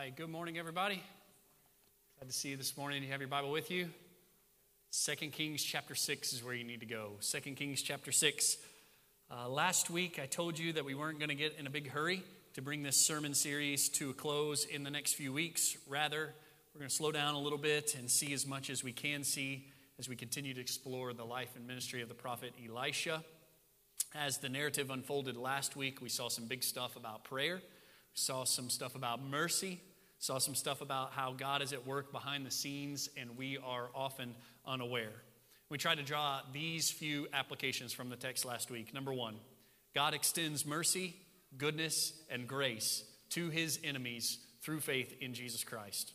right, good morning, everybody. Glad to see you this morning. You have your Bible with you. Second Kings chapter 6 is where you need to go. Second Kings chapter 6. Uh, last week, I told you that we weren't going to get in a big hurry to bring this sermon series to a close in the next few weeks. Rather, we're going to slow down a little bit and see as much as we can see as we continue to explore the life and ministry of the prophet Elisha. As the narrative unfolded last week, we saw some big stuff about prayer We saw some stuff about mercy, saw some stuff about how God is at work behind the scenes and we are often unaware. We tried to draw these few applications from the text last week. Number one, God extends mercy, goodness, and grace to his enemies through faith in Jesus Christ.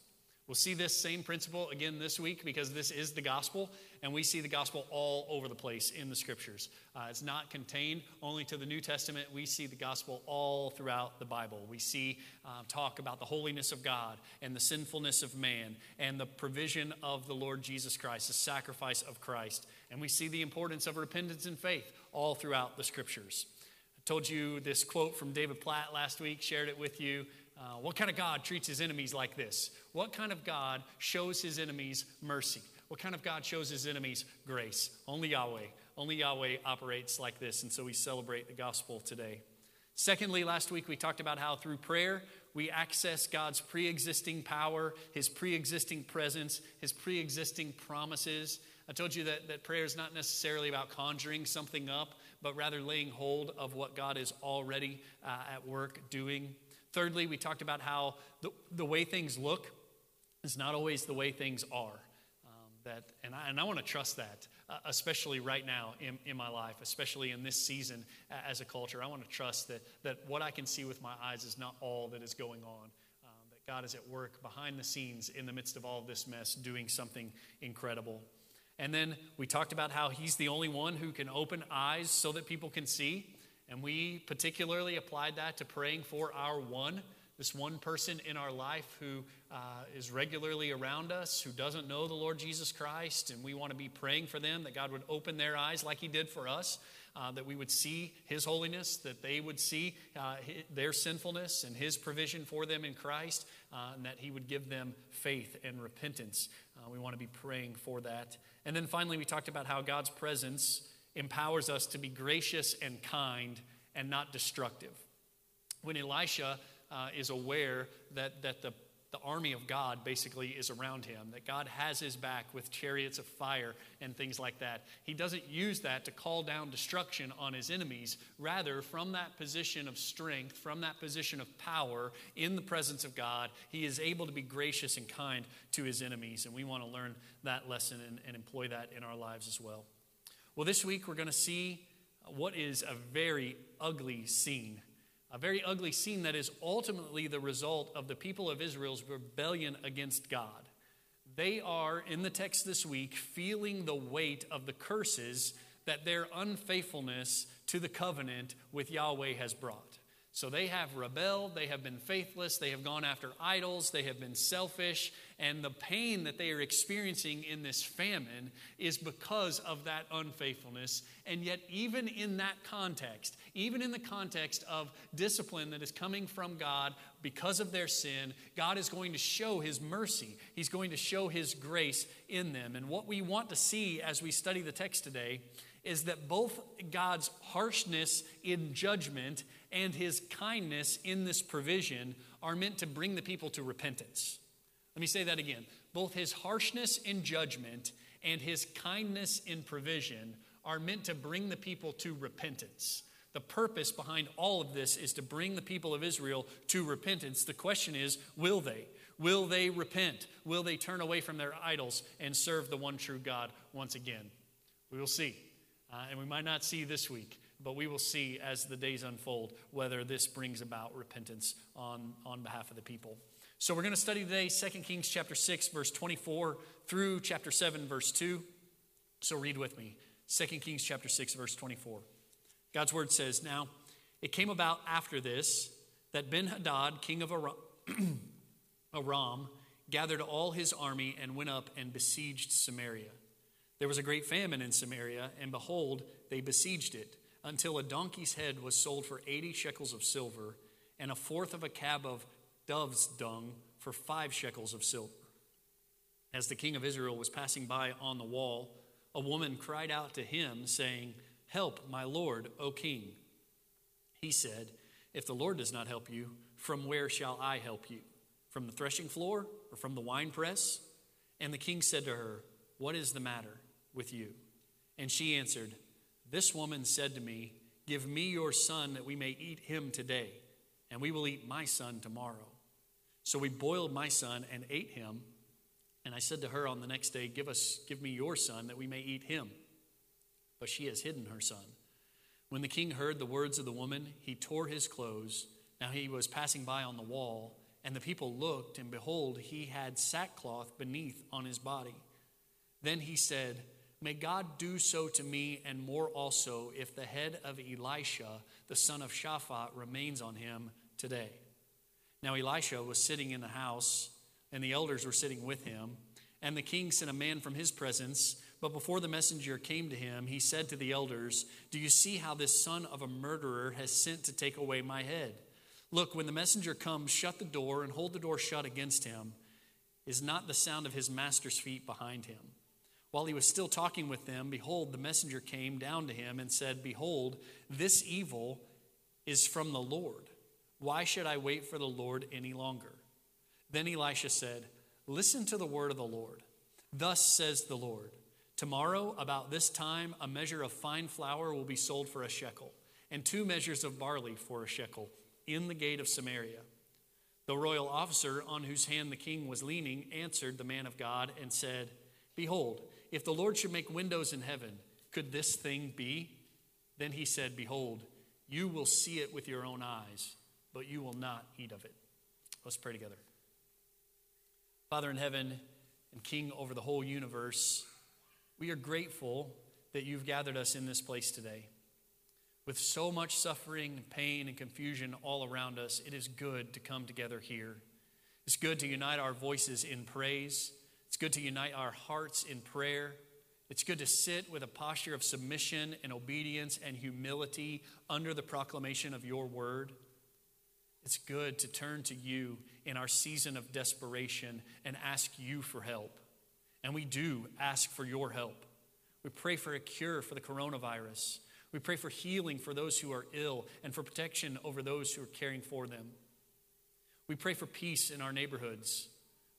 We'll see this same principle again this week because this is the gospel, and we see the gospel all over the place in the scriptures. Uh, it's not contained only to the New Testament. We see the gospel all throughout the Bible. We see uh, talk about the holiness of God and the sinfulness of man and the provision of the Lord Jesus Christ, the sacrifice of Christ. And we see the importance of repentance and faith all throughout the scriptures. I told you this quote from David Platt last week, shared it with you. Uh, what kind of God treats his enemies like this? What kind of God shows his enemies mercy? What kind of God shows his enemies grace? Only Yahweh. Only Yahweh operates like this, and so we celebrate the gospel today. Secondly, last week we talked about how through prayer we access God's pre existing power, His pre existing presence, His pre existing promises. I told you that, that prayer is not necessarily about conjuring something up, but rather laying hold of what God is already uh, at work doing. Thirdly, we talked about how the, the way things look is not always the way things are. That, and I, and I want to trust that, uh, especially right now in, in my life, especially in this season uh, as a culture. I want to trust that, that what I can see with my eyes is not all that is going on. Um, that God is at work behind the scenes in the midst of all of this mess, doing something incredible. And then we talked about how He's the only one who can open eyes so that people can see. And we particularly applied that to praying for our one, this one person in our life who uh, is regularly around us, who doesn't know the Lord Jesus Christ. And we want to be praying for them that God would open their eyes like He did for us, uh, that we would see His holiness, that they would see uh, their sinfulness and His provision for them in Christ, uh, and that He would give them faith and repentance. Uh, we want to be praying for that. And then finally, we talked about how God's presence empowers us to be gracious and kind and not destructive. When Elisha uh, is aware that, that the, the army of God basically is around him, that God has his back with chariots of fire and things like that, he doesn't use that to call down destruction on his enemies. Rather, from that position of strength, from that position of power in the presence of God, he is able to be gracious and kind to his enemies. And we want to learn that lesson and, and employ that in our lives as well. Well, this week we're going to see what is a very ugly scene. A very ugly scene that is ultimately the result of the people of Israel's rebellion against God. They are, in the text this week, feeling the weight of the curses that their unfaithfulness to the covenant with Yahweh has brought. So they have rebelled, they have been faithless, they have gone after idols, they have been selfish, and the pain that they are experiencing in this famine is because of that unfaithfulness. And yet, even in that context, even in the context of discipline that is coming from God because of their sin, God is going to show His mercy. He's going to show His grace in them. And what we want to see as we study the text today is that both God's harshness in judgment and his kindness in this provision are meant to bring the people to repentance. Let me say that again. Both his harshness in judgment and his kindness in provision are meant to bring the people to repentance. The purpose behind all of this is to bring the people of Israel to repentance. The question is will they? Will they repent? Will they turn away from their idols and serve the one true God once again? We will see. Uh, and we might not see this week, but we will see as the days unfold whether this brings about repentance on, on behalf of the people. So we're going to study today 2 Kings chapter 6, verse 24 through chapter 7, verse 2. So read with me 2 Kings chapter 6, verse 24. God's word says, Now it came about after this that Ben Hadad, king of Aram, Aram gathered all his army and went up and besieged Samaria. There was a great famine in Samaria, and behold, they besieged it, until a donkey's head was sold for 80 shekels of silver, and a fourth of a cab of dove's dung for five shekels of silver. As the king of Israel was passing by on the wall, a woman cried out to him, saying, Help, my lord, O king. He said, If the Lord does not help you, from where shall I help you? From the threshing floor or from the winepress? And the king said to her, What is the matter with you? And she answered, This woman said to me, Give me your son that we may eat him today, and we will eat my son tomorrow. So we boiled my son and ate him. And I said to her on the next day, Give us, give me your son that we may eat him. But she has hidden her son. When the king heard the words of the woman, he tore his clothes. Now he was passing by on the wall, and the people looked, and behold, he had sackcloth beneath on his body. Then he said, May God do so to me and more also if the head of Elisha, the son of Shaphat, remains on him today. Now Elisha was sitting in the house, and the elders were sitting with him. And the king sent a man from his presence. But before the messenger came to him, he said to the elders, Do you see how this son of a murderer has sent to take away my head? Look, when the messenger comes, shut the door and hold the door shut against him. Is not the sound of his master's feet behind him? While he was still talking with them, behold, the messenger came down to him and said, Behold, this evil is from the Lord. Why should I wait for the Lord any longer? Then Elisha said, Listen to the word of the Lord. Thus says the Lord Tomorrow, about this time, a measure of fine flour will be sold for a shekel, and two measures of barley for a shekel in the gate of Samaria. The royal officer on whose hand the king was leaning answered the man of God and said, Behold, if the Lord should make windows in heaven, could this thing be? Then he said, Behold, you will see it with your own eyes but you will not eat of it. Let's pray together. Father in heaven and King over the whole universe, we are grateful that you've gathered us in this place today. With so much suffering, pain, and confusion all around us, it is good to come together here. It's good to unite our voices in praise. It's good to unite our hearts in prayer. It's good to sit with a posture of submission and obedience and humility under the proclamation of your word. It's good to turn to you in our season of desperation and ask you for help. And we do ask for your help. We pray for a cure for the coronavirus. We pray for healing for those who are ill and for protection over those who are caring for them. We pray for peace in our neighborhoods,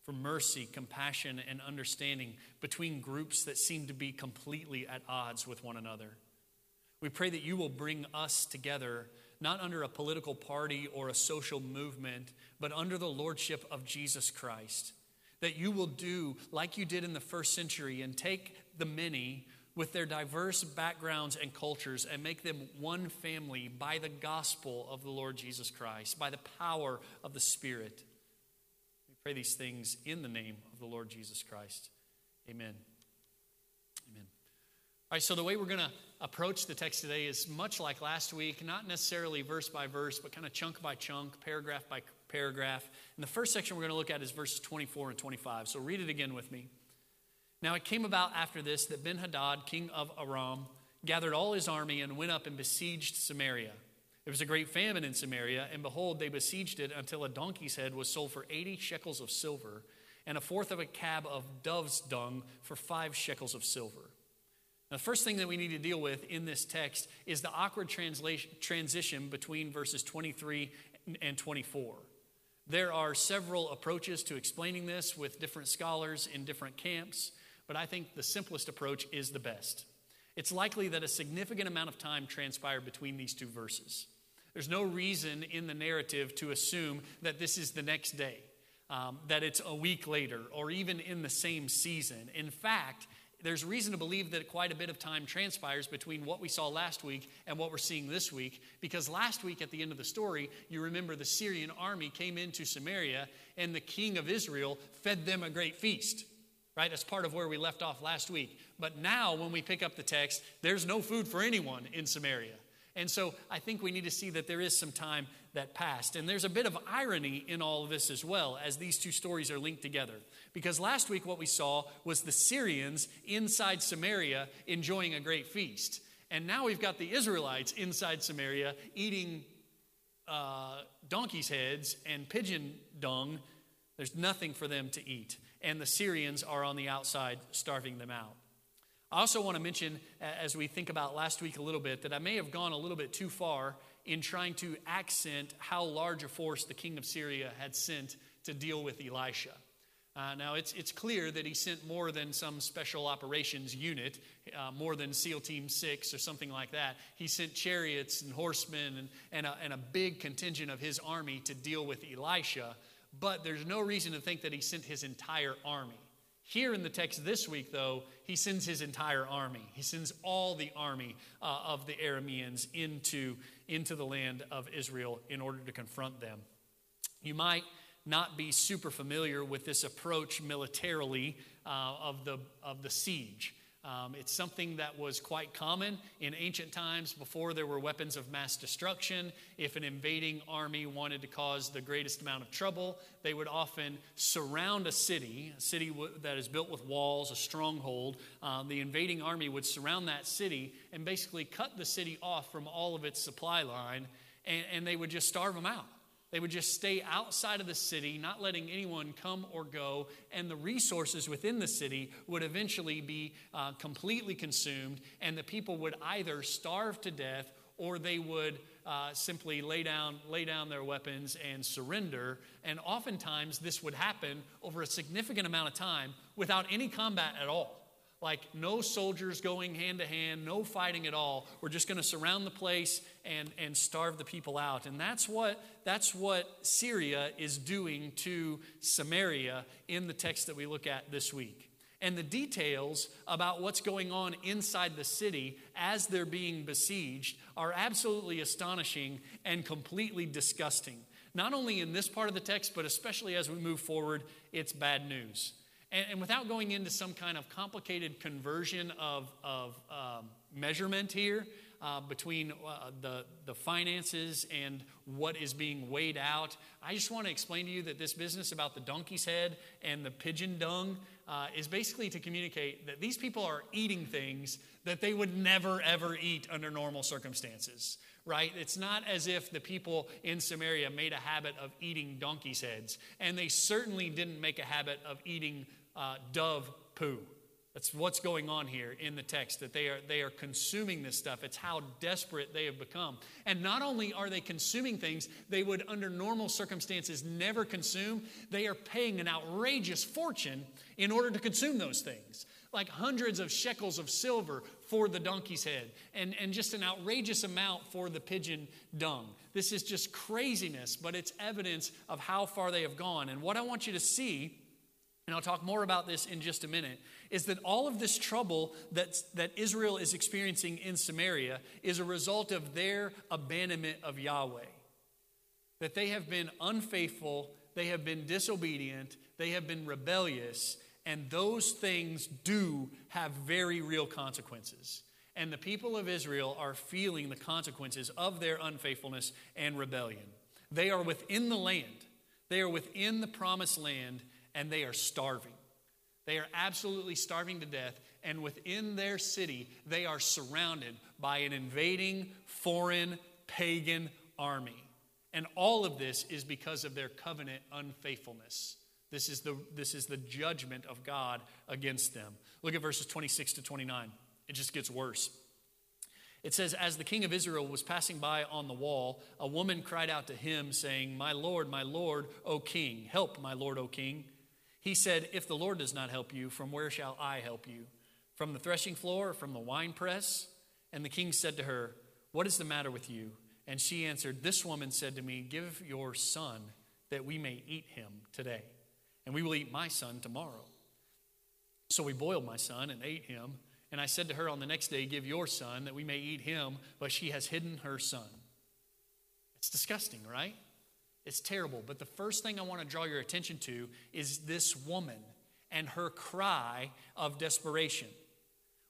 for mercy, compassion, and understanding between groups that seem to be completely at odds with one another. We pray that you will bring us together not under a political party or a social movement, but under the lordship of Jesus Christ. That you will do like you did in the first century and take the many with their diverse backgrounds and cultures and make them one family by the gospel of the Lord Jesus Christ, by the power of the Spirit. Pray these things in the name of the Lord Jesus Christ. Amen. Amen. All right, so the way we're going to approach the text today is much like last week, not necessarily verse by verse, but kind of chunk by chunk, paragraph by paragraph. And the first section we're going to look at is verses 24 and 25. So read it again with me. Now it came about after this that Ben Hadad, king of Aram, gathered all his army and went up and besieged Samaria. There was a great famine in Samaria, and behold, they besieged it until a donkey's head was sold for 80 shekels of silver, and a fourth of a cab of dove's dung for five shekels of silver. Now, the first thing that we need to deal with in this text is the awkward transition between verses 23 and 24. There are several approaches to explaining this with different scholars in different camps, but I think the simplest approach is the best. It's likely that a significant amount of time transpired between these two verses. There's no reason in the narrative to assume that this is the next day, um, that it's a week later, or even in the same season. In fact, there's reason to believe that quite a bit of time transpires between what we saw last week and what we're seeing this week. Because last week, at the end of the story, you remember the Syrian army came into Samaria and the king of Israel fed them a great feast. Right? That's part of where we left off last week. But now, when we pick up the text, there's no food for anyone in Samaria. And so I think we need to see that there is some time that passed. And there's a bit of irony in all of this as well, as these two stories are linked together. Because last week, what we saw was the Syrians inside Samaria enjoying a great feast. And now we've got the Israelites inside Samaria eating uh, donkey's heads and pigeon dung There's nothing for them to eat. And the Syrians are on the outside starving them out. I also want to mention, as we think about last week a little bit, that I may have gone a little bit too far in trying to accent how large a force the king of Syria had sent to deal with Elisha. Uh, now, it's, it's clear that he sent more than some special operations unit, uh, more than SEAL Team 6 or something like that. He sent chariots and horsemen and, and, a, and a big contingent of his army to deal with Elisha, but there's no reason to think that he sent his entire army. Here in the text this week, though, he sends his entire army. He sends all the army uh, of the Arameans into, into the land of Israel in order to confront them. You might not be super familiar with this approach militarily uh, of, the, of the siege. Um, it's something that was quite common in ancient times before there were weapons of mass destruction. If an invading army wanted to cause the greatest amount of trouble, they would often surround a city, a city w- that is built with walls, a stronghold. Um, the invading army would surround that city and basically cut the city off from all of its supply line, and, and they would just starve them out. They would just stay outside of the city, not letting anyone come or go, and the resources within the city would eventually be uh, completely consumed, and the people would either starve to death or they would uh, simply lay down, lay down their weapons and surrender. And oftentimes, this would happen over a significant amount of time without any combat at all. Like no soldiers going hand to hand, no fighting at all. We're just going to surround the place and, and starve the people out. And that's what, that's what Syria is doing to Samaria in the text that we look at this week. And the details about what's going on inside the city as they're being besieged are absolutely astonishing and completely disgusting. Not only in this part of the text, but especially as we move forward, it's bad news. And, and without going into some kind of complicated conversion of, of um, measurement here uh, between uh, the, the finances and what is being weighed out, I just want to explain to you that this business about the donkey's head and the pigeon dung uh, is basically to communicate that these people are eating things that they would never, ever eat under normal circumstances right? It's not as if the people in Samaria made a habit of eating donkey's heads, and they certainly didn't make a habit of eating uh, dove poo. That's what's going on here in the text, that they are, they are consuming this stuff. It's how desperate they have become. And not only are they consuming things they would, under normal circumstances, never consume, they are paying an outrageous fortune in order to consume those things. Like hundreds of shekels of silver for the donkey's head, and, and just an outrageous amount for the pigeon dung. This is just craziness, but it's evidence of how far they have gone. And what I want you to see and I'll talk more about this in just a minute, is that all of this trouble that, that Israel is experiencing in Samaria is a result of their abandonment of Yahweh. That they have been unfaithful, they have been disobedient, they have been rebellious, and those things do have very real consequences. And the people of Israel are feeling the consequences of their unfaithfulness and rebellion. They are within the land, they are within the promised land and they are starving. They are absolutely starving to death, and within their city, they are surrounded by an invading, foreign, pagan army. And all of this is because of their covenant unfaithfulness. This is the, this is the judgment of God against them. Look at verses 26 to 29. It just gets worse. It says, As the king of Israel was passing by on the wall, a woman cried out to him, saying, My Lord, my Lord, O king, help, my Lord, O king. He said, If the Lord does not help you, from where shall I help you? From the threshing floor or from the winepress? And the king said to her, What is the matter with you? And she answered, This woman said to me, Give your son that we may eat him today, and we will eat my son tomorrow. So we boiled my son and ate him. And I said to her on the next day, Give your son that we may eat him, but she has hidden her son. It's disgusting, right? It's terrible. But the first thing I want to draw your attention to is this woman and her cry of desperation.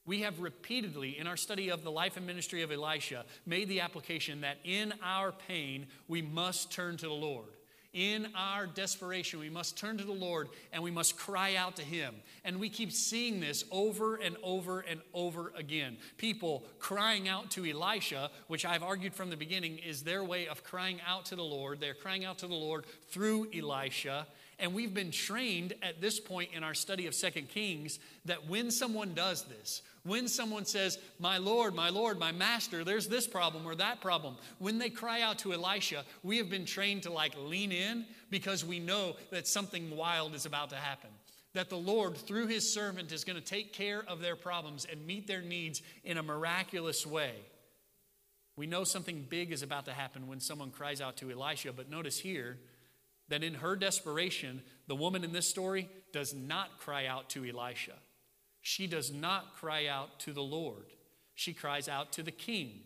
We have repeatedly, in our study of the life and ministry of Elisha, made the application that in our pain, we must turn to the Lord. In our desperation, we must turn to the Lord and we must cry out to Him. And we keep seeing this over and over and over again. People crying out to Elisha, which I've argued from the beginning is their way of crying out to the Lord. They're crying out to the Lord through Elisha. And we've been trained at this point in our study of Second Kings that when someone does this, when someone says, My Lord, my Lord, my Master, there's this problem or that problem, when they cry out to Elisha, we have been trained to like lean in because we know that something wild is about to happen. That the Lord, through his servant, is going to take care of their problems and meet their needs in a miraculous way. We know something big is about to happen when someone cries out to Elisha, but notice here, that in her desperation, the woman in this story does not cry out to Elisha. She does not cry out to the Lord. She cries out to the king,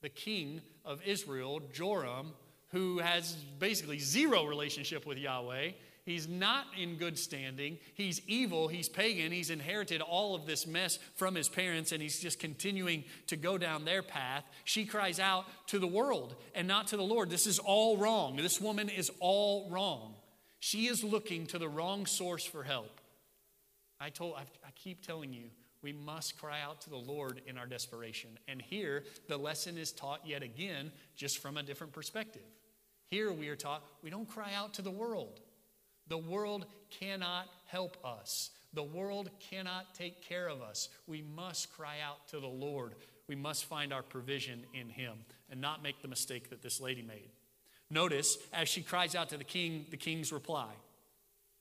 the king of Israel, Joram, who has basically zero relationship with Yahweh He's not in good standing. He's evil. He's pagan. He's inherited all of this mess from his parents, and he's just continuing to go down their path. She cries out to the world and not to the Lord. This is all wrong. This woman is all wrong. She is looking to the wrong source for help. I told I, keep telling you, we must cry out to the Lord in our desperation. And here the lesson is taught yet again, just from a different perspective. Here we are taught we don't cry out to the world. The world cannot help us. The world cannot take care of us. We must cry out to the Lord. We must find our provision in Him and not make the mistake that this lady made. Notice, as she cries out to the king, the king's reply.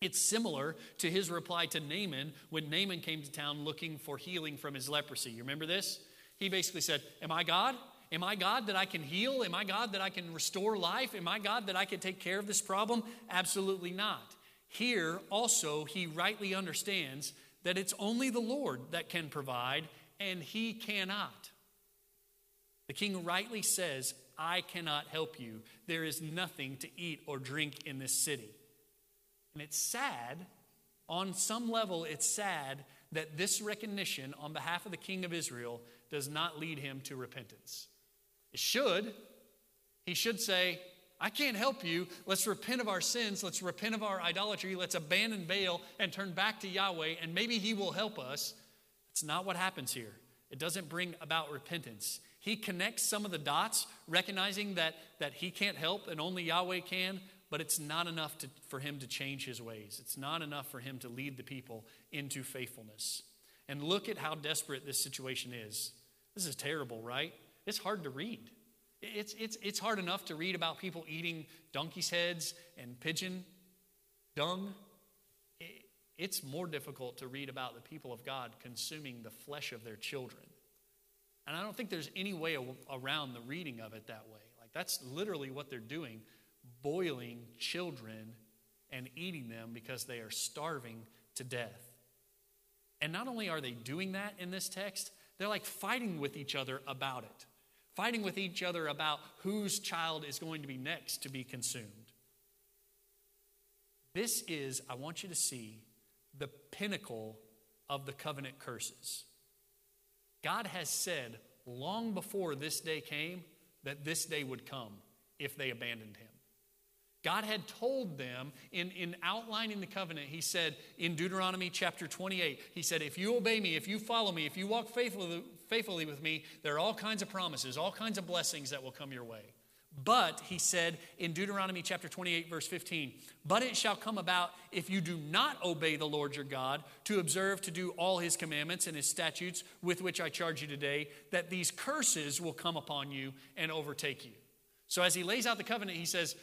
It's similar to his reply to Naaman when Naaman came to town looking for healing from his leprosy. You remember this? He basically said, Am I God? Am I God that I can heal? Am I God that I can restore life? Am I God that I can take care of this problem? Absolutely not. Here also, he rightly understands that it's only the Lord that can provide, and he cannot. The king rightly says, I cannot help you. There is nothing to eat or drink in this city. And it's sad, on some level, it's sad that this recognition on behalf of the king of Israel does not lead him to repentance. It should. He should say, I can't help you. Let's repent of our sins. Let's repent of our idolatry. Let's abandon Baal and turn back to Yahweh, and maybe He will help us. It's not what happens here. It doesn't bring about repentance. He connects some of the dots, recognizing that, that He can't help and only Yahweh can, but it's not enough to, for Him to change His ways. It's not enough for Him to lead the people into faithfulness. And look at how desperate this situation is. This is terrible, right? It's hard to read. It's, it's, it's hard enough to read about people eating donkey's heads and pigeon dung. it's more difficult to read about the people of God consuming the flesh of their children. And I don't think there's any way around the reading of it that way. Like, that's literally what they're doing boiling children and eating them because they are starving to death. And not only are they doing that in this text, they're like fighting with each other about it fighting with each other about whose child is going to be next to be consumed. This is, I want you to see, the pinnacle of the covenant curses. God has said long before this day came that this day would come if they abandoned him. God had told them in, in outlining the covenant, He said in Deuteronomy chapter 28, He said, If you obey me, if you follow me, if you walk faithfully, faithfully with me, there are all kinds of promises, all kinds of blessings that will come your way. But, he said in Deuteronomy chapter 28, verse 15, but it shall come about if you do not obey the Lord your God to observe to do all his commandments and his statutes with which I charge you today, that these curses will come upon you and overtake you. So, as he lays out the covenant, he says,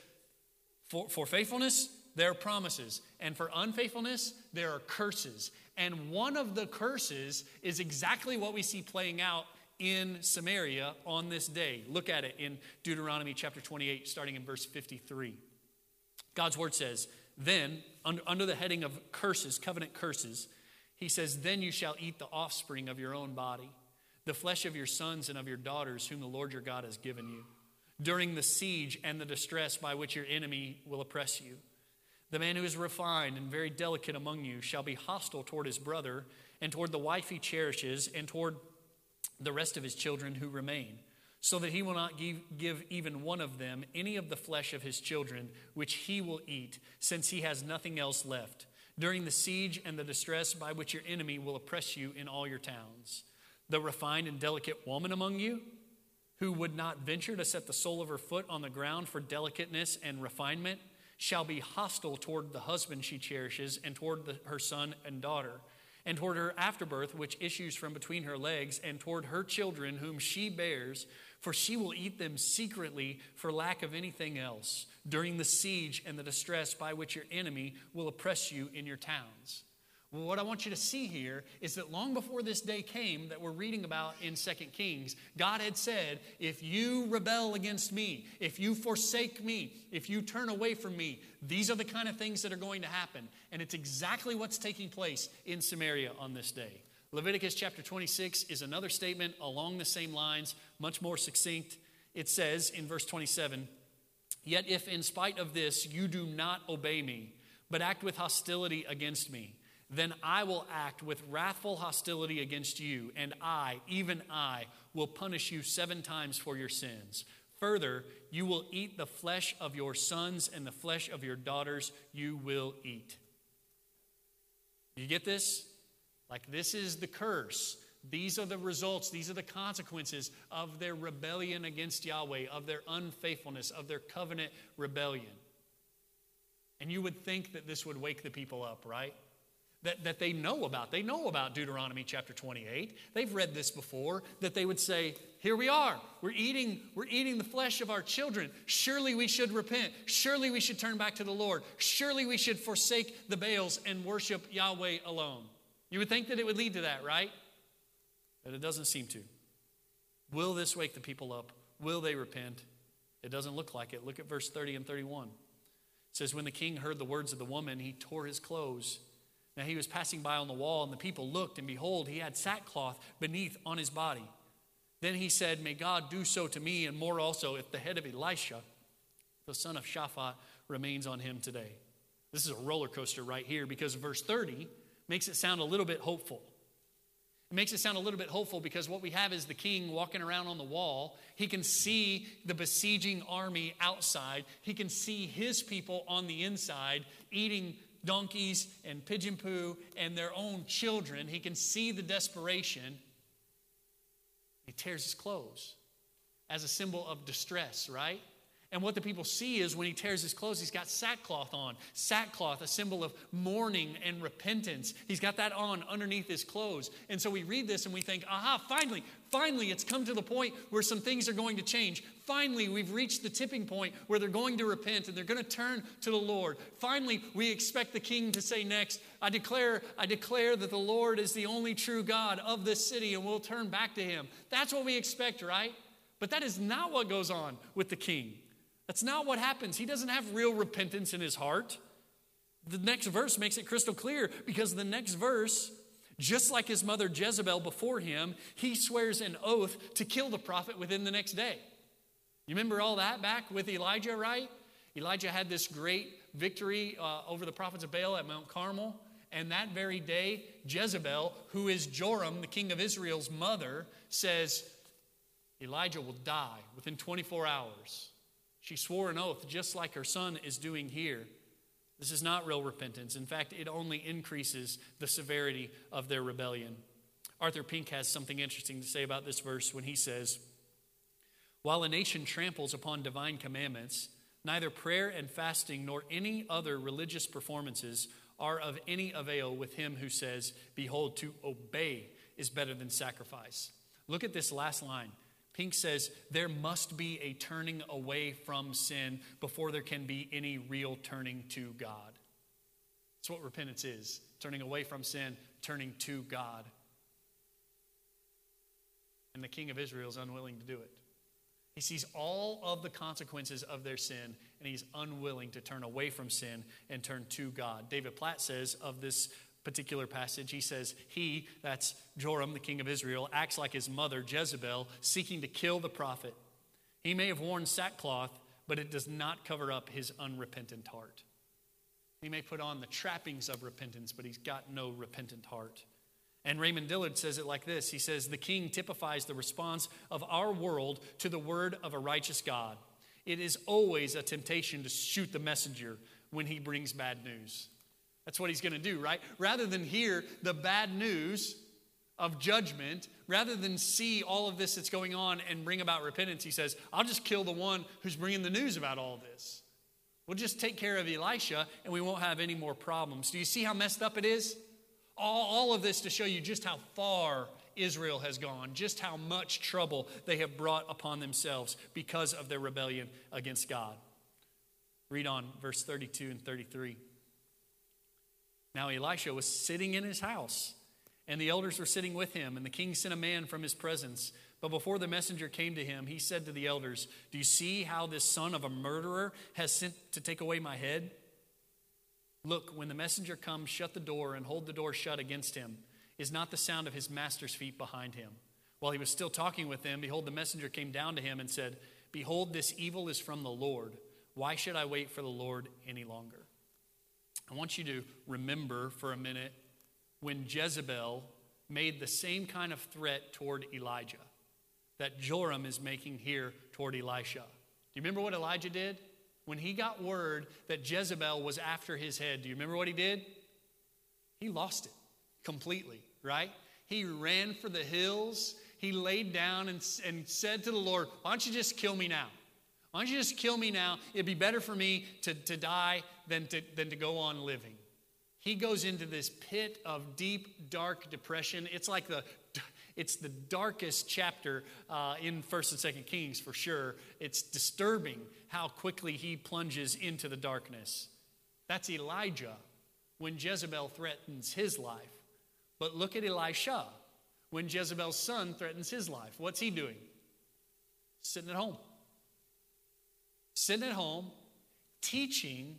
for, for faithfulness, there are promises. And for unfaithfulness, there are curses. And one of the curses is exactly what we see playing out in Samaria on this day. Look at it in Deuteronomy chapter 28, starting in verse 53. God's word says, Then, under the heading of curses, covenant curses, he says, Then you shall eat the offspring of your own body, the flesh of your sons and of your daughters, whom the Lord your God has given you during the siege and the distress by which your enemy will oppress you. The man who is refined and very delicate among you shall be hostile toward his brother and toward the wife he cherishes and toward the rest of his children who remain, so that he will not give, give even one of them any of the flesh of his children, which he will eat, since he has nothing else left, during the siege and the distress by which your enemy will oppress you in all your towns. The refined and delicate woman among you, who would not venture to set the sole of her foot on the ground for delicateness and refinement, shall be hostile toward the husband she cherishes and toward the, her son and daughter, and toward her afterbirth, which issues from between her legs, and toward her children, whom she bears, for she will eat them secretly for lack of anything else during the siege and the distress by which your enemy will oppress you in your towns. Well, what I want you to see here is that long before this day came that we're reading about in Second Kings, God had said, If you rebel against me, if you forsake me, if you turn away from me, these are the kind of things that are going to happen. And it's exactly what's taking place in Samaria on this day. Leviticus chapter 26 is another statement along the same lines, much more succinct. It says in verse 27 Yet if in spite of this you do not obey me, but act with hostility against me, then I will act with wrathful hostility against you, and I, even I, will punish you seven times for your sins. Further, you will eat the flesh of your sons and the flesh of your daughters you will eat. You get this? Like, this is the curse. These are the results, these are the consequences of their rebellion against Yahweh, of their unfaithfulness, of their covenant rebellion. And you would think that this would wake the people up, right? That, that they know about. They know about Deuteronomy chapter 28. They've read this before, that they would say, Here we are. We're eating, we're eating the flesh of our children. Surely we should repent. Surely we should turn back to the Lord. Surely we should forsake the Baals and worship Yahweh alone. You would think that it would lead to that, right? But it doesn't seem to. Will this wake the people up? Will they repent? It doesn't look like it. Look at verse 30 and 31. It says, When the king heard the words of the woman, he tore his clothes now he was passing by on the wall, and the people looked, and behold, he had sackcloth beneath on his body. Then he said, May God do so to me, and more also, if the head of Elisha, the son of Shaphat, remains on him today. This is a roller coaster right here because verse 30 makes it sound a little bit hopeful. It makes it sound a little bit hopeful because what we have is the king walking around on the wall. He can see the besieging army outside. He can see his people on the inside eating donkeys and pigeon poo and their own children. He can see the desperation. He tears his clothes as a symbol of distress, right? And what the people see is when he tears his clothes, he's got sackcloth on. Sackcloth, a symbol of mourning and repentance. He's got that on underneath his clothes. And so we read this and we think, aha, finally, finally, it's come to the point where some things are going to change. Finally, we've reached the tipping point where they're going to repent and they're going to turn to the Lord. Finally, we expect the king to say next, I declare, I declare that the Lord is the only true God of this city and we'll turn back to him. That's what we expect, right? But that is not what goes on with the king. That's not what happens. He doesn't have real repentance in his heart. The next verse makes it crystal clear because the next verse, just like his mother Jezebel before him, he swears an oath to kill the prophet within the next day. You remember all that back with Elijah, right? Elijah had this great victory uh, over the prophets of Baal at Mount Carmel. And that very day, Jezebel, who is Joram, the king of Israel's mother, says, Elijah will die within 24 hours. She swore an oath, just like her son is doing here. This is not real repentance. In fact, it only increases the severity of their rebellion. Arthur Pink has something interesting to say about this verse when he says, While a nation tramples upon divine commandments, neither prayer and fasting nor any other religious performances are of any avail with him who says, Behold, to obey is better than sacrifice. Look at this last line. Pink says there must be a turning away from sin before there can be any real turning to God. That's what repentance is turning away from sin, turning to God. And the king of Israel is unwilling to do it. He sees all of the consequences of their sin, and he's unwilling to turn away from sin and turn to God. David Platt says of this particular passage, he says, He, that's Joram, the king of Israel, acts like his mother, Jezebel, seeking to kill the prophet. He may have worn sackcloth, but it does not cover up his unrepentant heart. He may put on the trappings of repentance, but he's got no repentant heart. And Raymond Dillard says it like this He says, The king typifies the response of our world to the word of a righteous God. It is always a temptation to shoot the messenger when he brings bad news. That's what he's going to do, right? Rather than hear the bad news of judgment, rather than see all of this that's going on and bring about repentance, he says, I'll just kill the one who's bringing the news about all this. We'll just take care of Elisha and we won't have any more problems. Do you see how messed up it is? All, all of this to show you just how far Israel has gone, just how much trouble they have brought upon themselves because of their rebellion against God. Read on verse 32 and 33. Now Elisha was sitting in his house, and the elders were sitting with him, and the king sent a man from his presence. But before the messenger came to him, he said to the elders, Do you see how this son of a murderer has sent to take away my head? Look, when the messenger comes, shut the door and hold the door shut against him. Is not the sound of his master's feet behind him? While he was still talking with them, behold, the messenger came down to him and said, Behold, this evil is from the Lord. Why should I wait for the Lord any longer? I want you to remember for a minute when Jezebel made the same kind of threat toward Elijah that Joram is making here toward Elisha. Do you remember what Elijah did? When he got word that Jezebel was after his head, do you remember what he did? He lost it completely, right? He ran for the hills. He laid down and, and said to the Lord, Why don't you just kill me now? Why don't you just kill me now? It'd be better for me to, to die than to, than to go on living. He goes into this pit of deep, dark depression. It's like the it's the darkest chapter uh, in First and Second Kings for sure. It's disturbing how quickly he plunges into the darkness. That's Elijah when Jezebel threatens his life. But look at Elisha when Jezebel's son threatens his life. What's he doing? Sitting at home. Sitting at home, teaching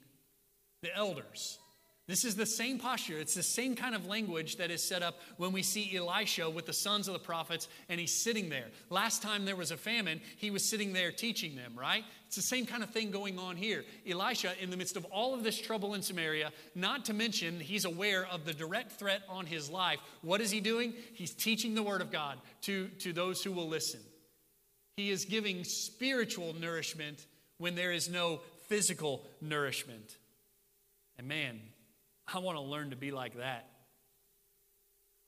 the elders. This is the same posture. It's the same kind of language that is set up when we see Elisha with the sons of the prophets and he's sitting there. Last time there was a famine, he was sitting there teaching them, right? It's the same kind of thing going on here. Elisha, in the midst of all of this trouble in Samaria, not to mention he's aware of the direct threat on his life, what is he doing? He's teaching the word of God to, to those who will listen. He is giving spiritual nourishment when there is no physical nourishment. And man, I want to learn to be like that.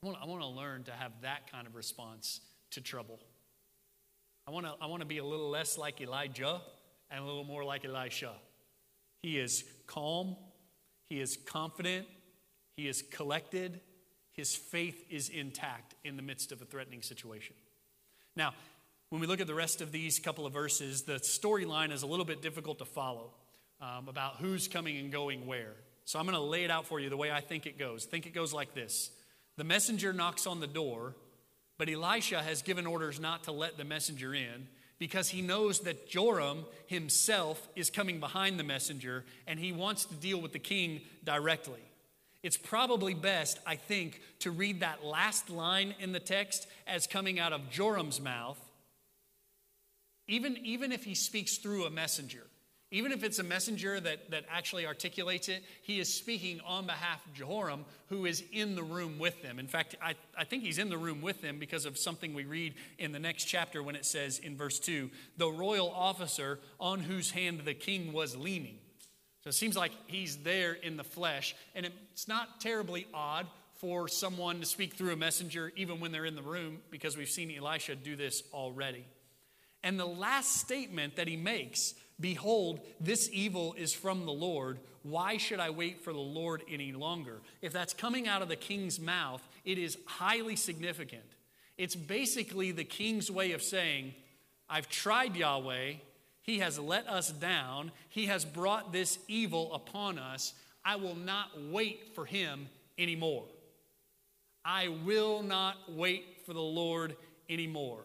I want, I want to learn to have that kind of response to trouble. I want to, I want to be a little less like Elijah and a little more like Elisha. He is calm, he is confident, he is collected, his faith is intact in the midst of a threatening situation. Now, when we look at the rest of these couple of verses, the storyline is a little bit difficult to follow um, about who's coming and going where. So I'm going to lay it out for you the way I think it goes. Think it goes like this The messenger knocks on the door, but Elisha has given orders not to let the messenger in because he knows that Joram himself is coming behind the messenger and he wants to deal with the king directly. It's probably best, I think, to read that last line in the text as coming out of Joram's mouth, even, even if he speaks through a messenger. Even if it's a messenger that, that actually articulates it, he is speaking on behalf of Jehoram, who is in the room with them. In fact, I, I think he's in the room with them because of something we read in the next chapter when it says in verse 2 the royal officer on whose hand the king was leaning. So it seems like he's there in the flesh, and it's not terribly odd for someone to speak through a messenger even when they're in the room because we've seen Elisha do this already. And the last statement that he makes Behold, this evil is from the Lord. Why should I wait for the Lord any longer? If that's coming out of the king's mouth, it is highly significant. It's basically the king's way of saying, I've tried Yahweh. He has let us down. He has brought this evil upon us. I will not wait for him anymore. I will not wait for the Lord anymore.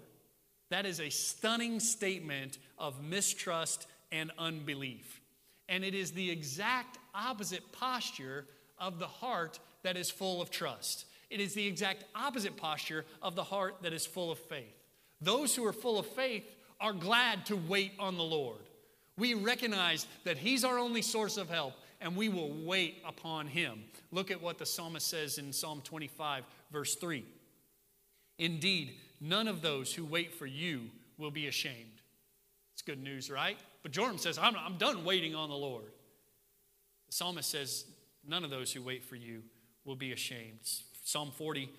That is a stunning statement of mistrust and unbelief. And it is the exact opposite posture of the heart that is full of trust. It is the exact opposite posture of the heart that is full of faith. Those who are full of faith are glad to wait on the Lord. We recognize that He's our only source of help and we will wait upon Him. Look at what the psalmist says in Psalm 25, verse 3. Indeed, none of those who wait for you will be ashamed. Good news, right? But Joram says, I'm, I'm done waiting on the Lord. The psalmist says, None of those who wait for you will be ashamed. Psalm 40,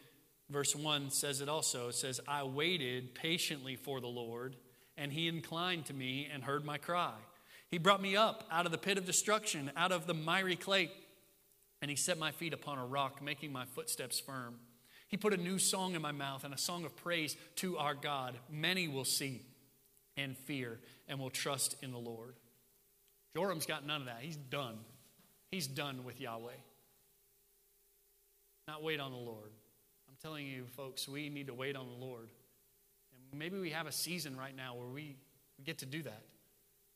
verse 1 says it also. It says, I waited patiently for the Lord, and he inclined to me and heard my cry. He brought me up out of the pit of destruction, out of the miry clay, and He set my feet upon a rock, making my footsteps firm. He put a new song in my mouth and a song of praise to our God. Many will see and fear and will trust in the Lord. Joram's got none of that. He's done. He's done with Yahweh. Not wait on the Lord. I'm telling you, folks, we need to wait on the Lord. And maybe we have a season right now where we, we get to do that.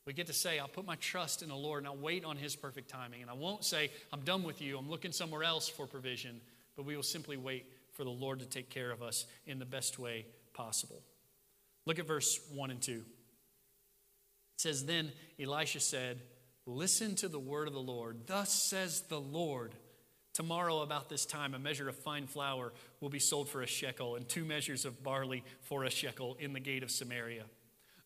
We get to say, I'll put my trust in the Lord and I'll wait on His perfect timing. And I won't say, I'm done with you, I'm looking somewhere else for provision, but we will simply wait for the Lord to take care of us in the best way possible. Look at verse 1 and 2. It says, Then Elisha said, Listen to the word of the Lord. Thus says the Lord. Tomorrow, about this time, a measure of fine flour will be sold for a shekel, and two measures of barley for a shekel in the gate of Samaria.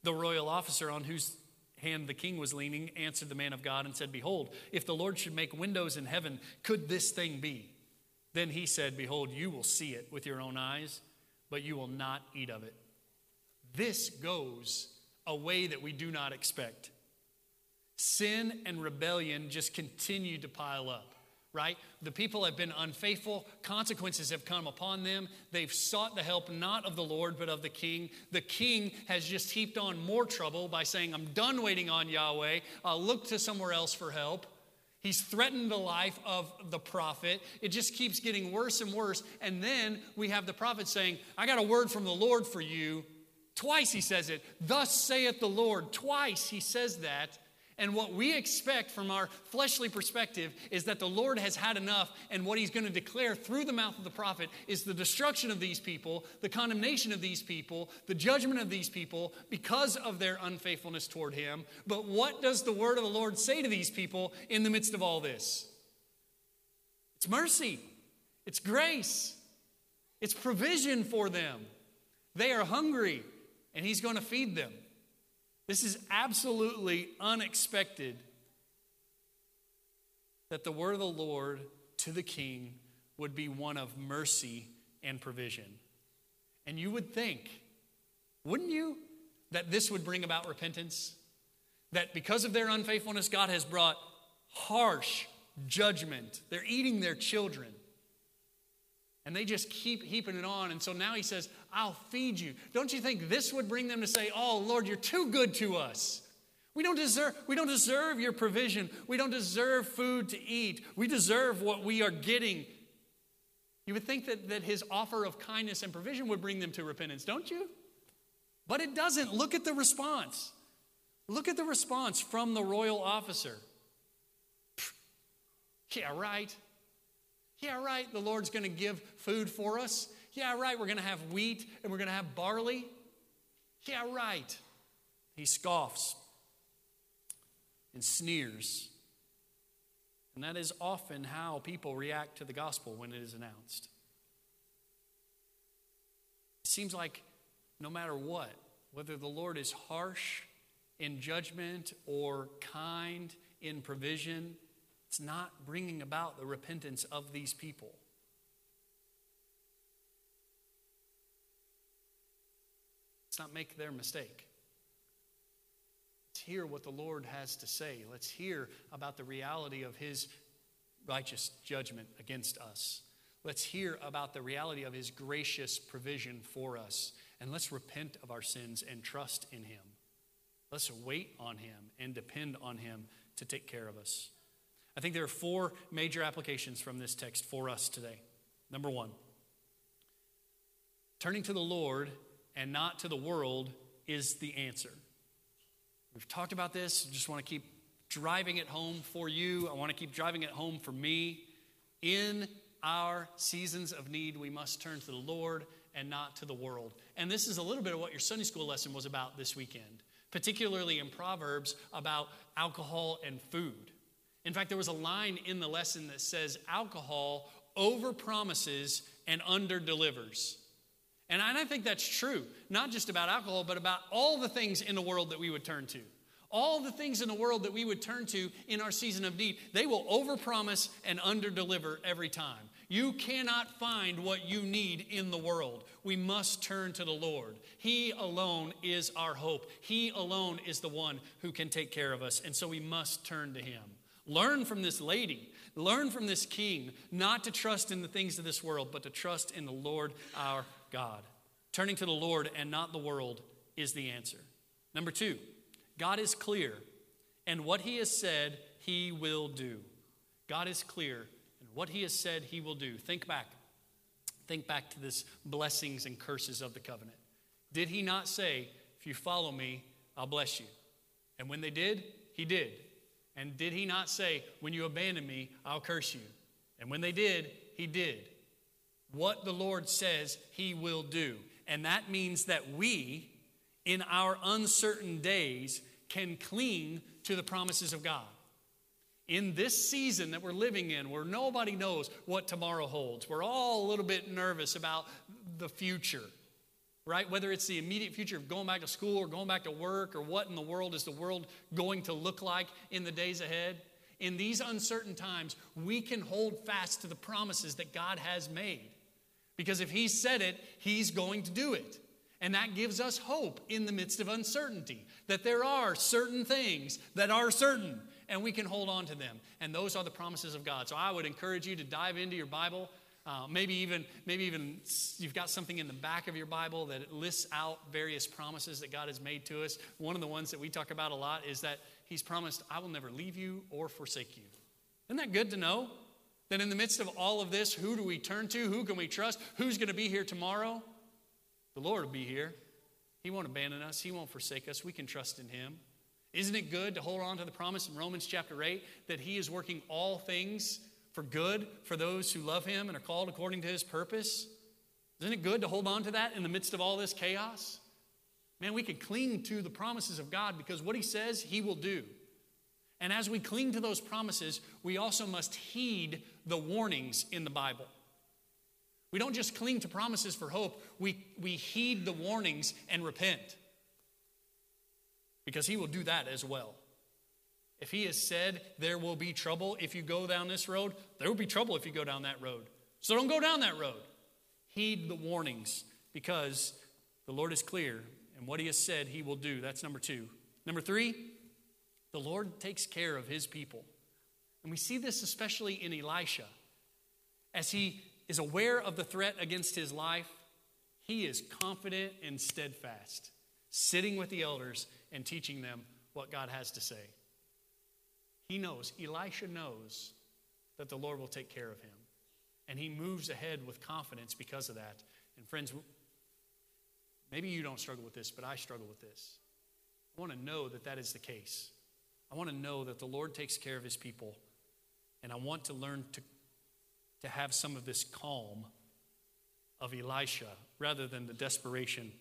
The royal officer on whose hand the king was leaning answered the man of God and said, Behold, if the Lord should make windows in heaven, could this thing be? Then he said, Behold, you will see it with your own eyes, but you will not eat of it. This goes a way that we do not expect. Sin and rebellion just continue to pile up right? The people have been unfaithful. Consequences have come upon them. They've sought the help not of the Lord, but of the king. The king has just heaped on more trouble by saying, I'm done waiting on Yahweh. I'll look to somewhere else for help. He's threatened the life of the prophet. It just keeps getting worse and worse. And then we have the prophet saying, I got a word from the Lord for you. Twice he says it. Thus saith the Lord. Twice he says that. And what we expect from our fleshly perspective is that the Lord has had enough, and what He's going to declare through the mouth of the prophet is the destruction of these people, the condemnation of these people, the judgment of these people because of their unfaithfulness toward Him. But what does the word of the Lord say to these people in the midst of all this? It's mercy, it's grace, it's provision for them. They are hungry, and He's going to feed them. This is absolutely unexpected that the word of the Lord to the king would be one of mercy and provision. And you would think, wouldn't you, that this would bring about repentance? That because of their unfaithfulness, God has brought harsh judgment. They're eating their children. And they just keep heaping it on. And so now he says, I'll feed you. Don't you think this would bring them to say, Oh, Lord, you're too good to us? We don't deserve, we don't deserve your provision. We don't deserve food to eat. We deserve what we are getting. You would think that, that his offer of kindness and provision would bring them to repentance, don't you? But it doesn't. Look at the response. Look at the response from the royal officer. Yeah, right. Yeah, right, the Lord's going to give food for us. Yeah, right, we're going to have wheat and we're going to have barley. Yeah, right. He scoffs and sneers. And that is often how people react to the gospel when it is announced. It seems like no matter what, whether the Lord is harsh in judgment or kind in provision, it's not bringing about the repentance of these people. Let's not make their mistake. Let's hear what the Lord has to say. Let's hear about the reality of His righteous judgment against us. Let's hear about the reality of His gracious provision for us. And let's repent of our sins and trust in Him. Let's wait on Him and depend on Him to take care of us. I think there are four major applications from this text for us today. Number one, turning to the Lord and not to the world is the answer. We've talked about this. I just want to keep driving it home for you. I want to keep driving it home for me. In our seasons of need, we must turn to the Lord and not to the world. And this is a little bit of what your Sunday school lesson was about this weekend, particularly in Proverbs about alcohol and food. In fact, there was a line in the lesson that says alcohol overpromises and underdelivers. And I think that's true, not just about alcohol, but about all the things in the world that we would turn to. All the things in the world that we would turn to in our season of need, they will overpromise and underdeliver every time. You cannot find what you need in the world. We must turn to the Lord. He alone is our hope. He alone is the one who can take care of us. And so we must turn to Him. Learn from this lady. Learn from this king not to trust in the things of this world, but to trust in the Lord our God. Turning to the Lord and not the world is the answer. Number two, God is clear, and what He has said, He will do. God is clear, and what He has said, He will do. Think back. Think back to this blessings and curses of the covenant. Did He not say, If you follow me, I'll bless you? And when they did, He did. And did He not say, When you abandon me, I'll curse you? And when they did, He did. What the Lord says, He will do. And that means that we, in our uncertain days, can cling to the promises of God. In this season that we're living in, where nobody knows what tomorrow holds, we're all a little bit nervous about the future, right? Whether it's the immediate future of going back to school or going back to work or what in the world is the world going to look like in the days ahead. In these uncertain times, we can hold fast to the promises that God has made. Because if He said it, He's going to do it. And that gives us hope in the midst of uncertainty that there are certain things that are certain and we can hold on to them. And those are the promises of God. So I would encourage you to dive into your Bible. Uh, maybe even maybe even you've got something in the back of your Bible that lists out various promises that God has made to us. One of the ones that we talk about a lot is that He's promised, "I will never leave you or forsake you." Isn't that good to know? That in the midst of all of this, who do we turn to? Who can we trust? Who's going to be here tomorrow? The Lord will be here. He won't abandon us, He won't forsake us. We can trust in Him. Isn't it good to hold on to the promise in Romans chapter 8 that He is working all things for good for those who love Him and are called according to His purpose? Isn't it good to hold on to that in the midst of all this chaos? Man, we can cling to the promises of God because what He says, He will do. And as we cling to those promises, we also must heed the warnings in the Bible. We don't just cling to promises for hope, we, we heed the warnings and repent. Because he will do that as well. If he has said there will be trouble if you go down this road, there will be trouble if you go down that road. So don't go down that road. Heed the warnings because the Lord is clear and what he has said he will do. That's number two. Number three, the Lord takes care of his people. And we see this especially in Elisha. As he is aware of the threat against his life, he is confident and steadfast, sitting with the elders and teaching them what God has to say. He knows, Elisha knows that the Lord will take care of him. And he moves ahead with confidence because of that. And friends, maybe you don't struggle with this, but I struggle with this. I want to know that that is the case. I want to know that the Lord takes care of his people. And I want to learn to to have some of this calm of Elisha rather than the desperation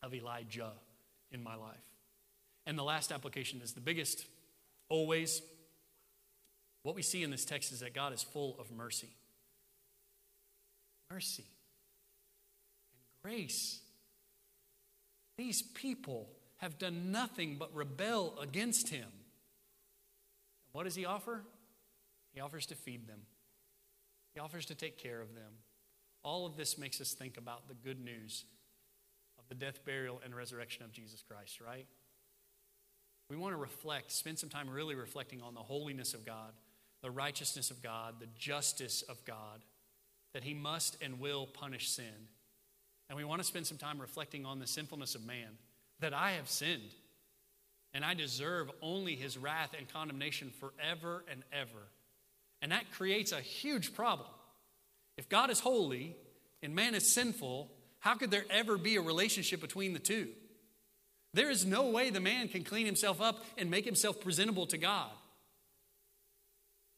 of Elijah in my life. And the last application is the biggest, always. What we see in this text is that God is full of mercy. Mercy and grace. These people have done nothing but rebel against him. What does he offer? He offers to feed them. He offers to take care of them. All of this makes us think about the good news of the death, burial, and resurrection of Jesus Christ, right? We want to reflect, spend some time really reflecting on the holiness of God, the righteousness of God, the justice of God, that He must and will punish sin. And we want to spend some time reflecting on the sinfulness of man, that I have sinned, and I deserve only His wrath and condemnation forever and ever. And that creates a huge problem. If God is holy and man is sinful, how could there ever be a relationship between the two? There is no way the man can clean himself up and make himself presentable to God.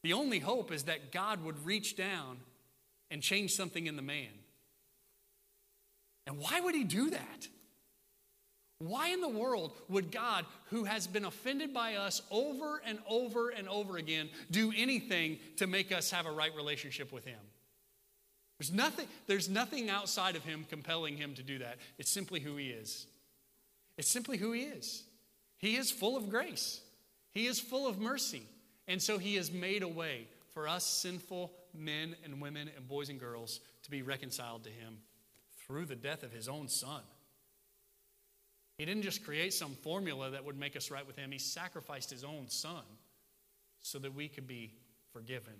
The only hope is that God would reach down and change something in the man. And why would he do that? Why in the world would God, who has been offended by us over and over and over again, do anything to make us have a right relationship with Him? There's nothing, there's nothing outside of Him compelling Him to do that. It's simply who He is. It's simply who He is. He is full of grace, He is full of mercy. And so He has made a way for us sinful men and women and boys and girls to be reconciled to Him through the death of His own Son. He didn't just create some formula that would make us right with Him, He sacrificed His own Son so that we could be forgiven,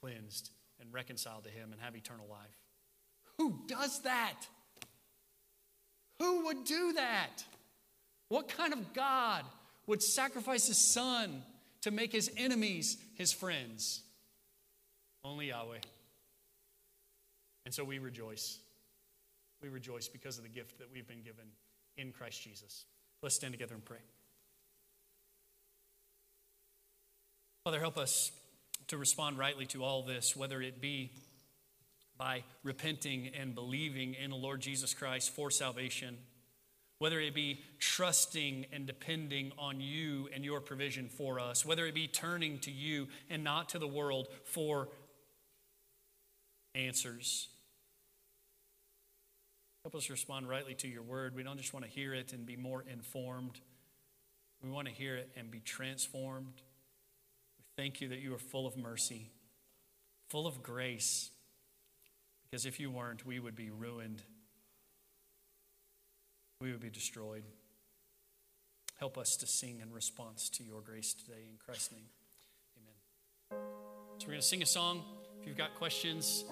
cleansed, and reconciled to Him and have eternal life. Who does that? Who would do that? What kind of God would sacrifice his son to make his enemies his friends? Only Yahweh. And so we rejoice. We rejoice because of the gift that we've been given in Christ Jesus. Let's stand together and pray. Father, help us to respond rightly to all this, whether it be by repenting and believing in the Lord Jesus Christ for salvation, whether it be trusting and depending on you and your provision for us, whether it be turning to you and not to the world for answers. Help us respond rightly to your word. We don't just want to hear it and be more informed, we want to hear it and be transformed. We thank you that you are full of mercy, full of grace because if you weren't, we would be ruined, we would be destroyed. Help us to sing in response to your grace today. In Christ's name, amen. So, we're going to sing a song. If you've got questions,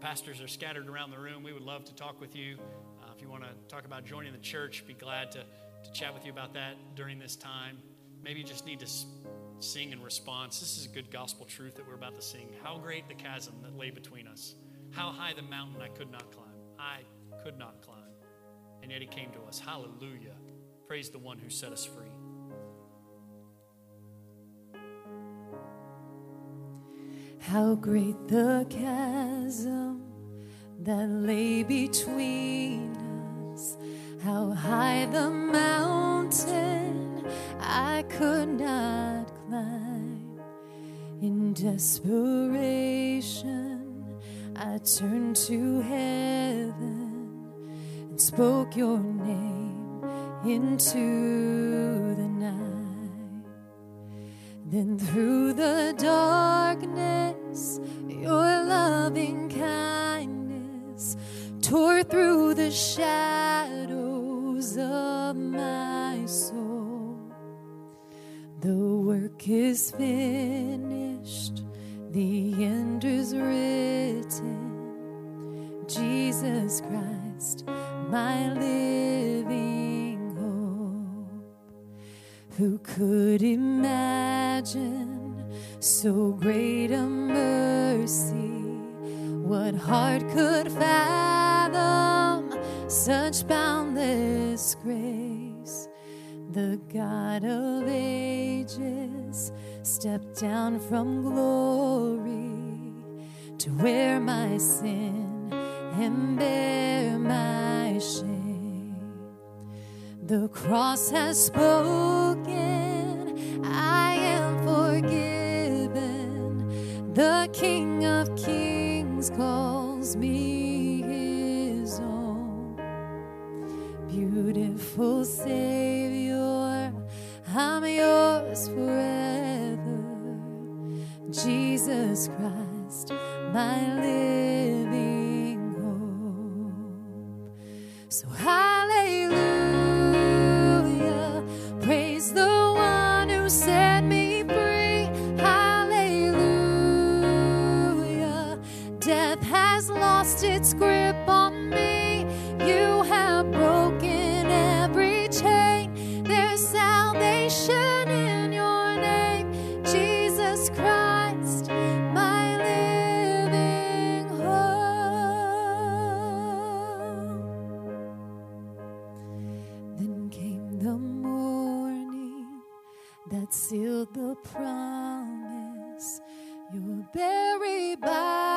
pastors are scattered around the room. We would love to talk with you. Uh, if you want to talk about joining the church, be glad to, to chat with you about that during this time. Maybe you just need to sing in response. This is a good gospel truth that we're about to sing. How great the chasm that lay between us. How high the mountain I could not climb. I could not climb. And yet he came to us. Hallelujah. Praise the one who set us free. How great the chasm that lay between us. How high the mountain I could not climb. In desperation, I turned to heaven and spoke your name into the night. Then through the darkness, your loving kindness tore through the shadows of my soul. The work is finished the end is written, Jesus Christ, my living hope. Who could imagine so great a mercy? What heart could fathom such boundless grace? The God of ages stepped down from glory to wear my sin and bear my shame. The cross has spoken, I am forgiven. The King of Kings calls me his own. Beautiful Savior, I'm yours forever. Jesus Christ, my living So, hallelujah, praise the one who set me free. Hallelujah, death has lost its grip sealed the promise. Your buried body